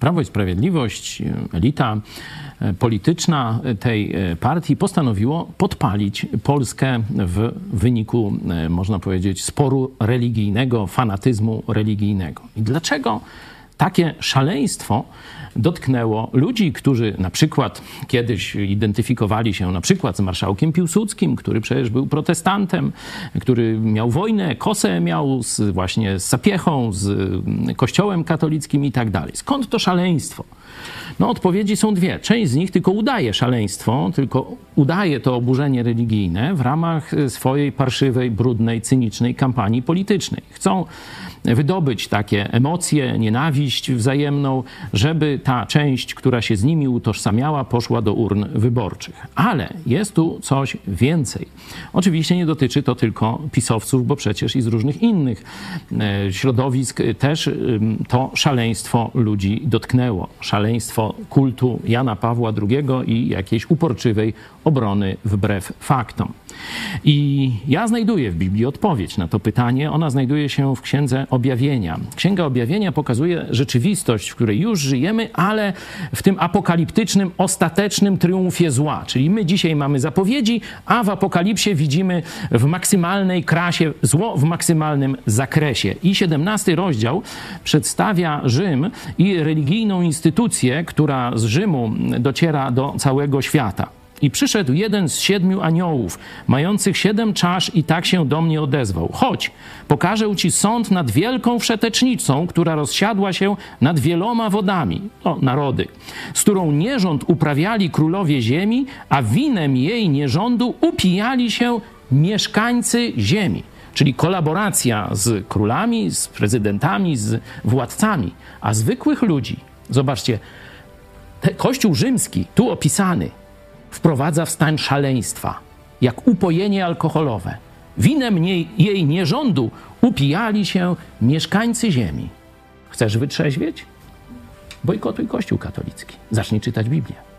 Prawo i Sprawiedliwość, elita polityczna tej partii postanowiło podpalić Polskę w wyniku, można powiedzieć, sporu religijnego, fanatyzmu religijnego. I dlaczego takie szaleństwo dotknęło ludzi, którzy na przykład kiedyś identyfikowali się na przykład z marszałkiem Piłsudskim, który przecież był protestantem, który miał wojnę, kosę miał z, właśnie z sapiechą, z kościołem katolickim i tak dalej. Skąd to szaleństwo? No odpowiedzi są dwie. Część z nich tylko udaje szaleństwo, tylko udaje to oburzenie religijne w ramach swojej parszywej, brudnej, cynicznej kampanii politycznej. Chcą wydobyć takie emocje, nienawiść wzajemną, żeby ta część, która się z nimi utożsamiała, poszła do urn wyborczych. Ale jest tu coś więcej. Oczywiście nie dotyczy to tylko pisowców, bo przecież i z różnych innych e, środowisk też to szaleństwo ludzi dotknęło. Szaleństwo kultu Jana Pawła II i jakiejś uporczywej obrony wbrew faktom. I ja znajduję w Biblii odpowiedź na to pytanie. Ona znajduje się w Księdze Objawienia. Księga Objawienia pokazuje rzeczywistość, w której już żyjemy, ale w tym apokaliptycznym, ostatecznym triumfie zła. Czyli my dzisiaj mamy zapowiedzi, a w apokalipsie widzimy w maksymalnej krasie zło w maksymalnym zakresie. I 17 rozdział przedstawia Rzym i religijną instytucję, która z Rzymu dociera do całego świata. I przyszedł jeden z siedmiu aniołów, mających siedem czasz, i tak się do mnie odezwał: Chodź, pokażę ci sąd nad wielką wszetecznicą, która rozsiadła się nad wieloma wodami, o narody, z którą nierząd uprawiali królowie ziemi, a winem jej nierządu upijali się mieszkańcy ziemi. Czyli kolaboracja z królami, z prezydentami, z władcami, a zwykłych ludzi. Zobaczcie, Kościół rzymski, tu opisany, wprowadza w stan szaleństwa, jak upojenie alkoholowe. Winem jej nierządu upijali się mieszkańcy ziemi. Chcesz wytrzeźwieć? Bojkotuj Kościół katolicki. Zacznij czytać Biblię.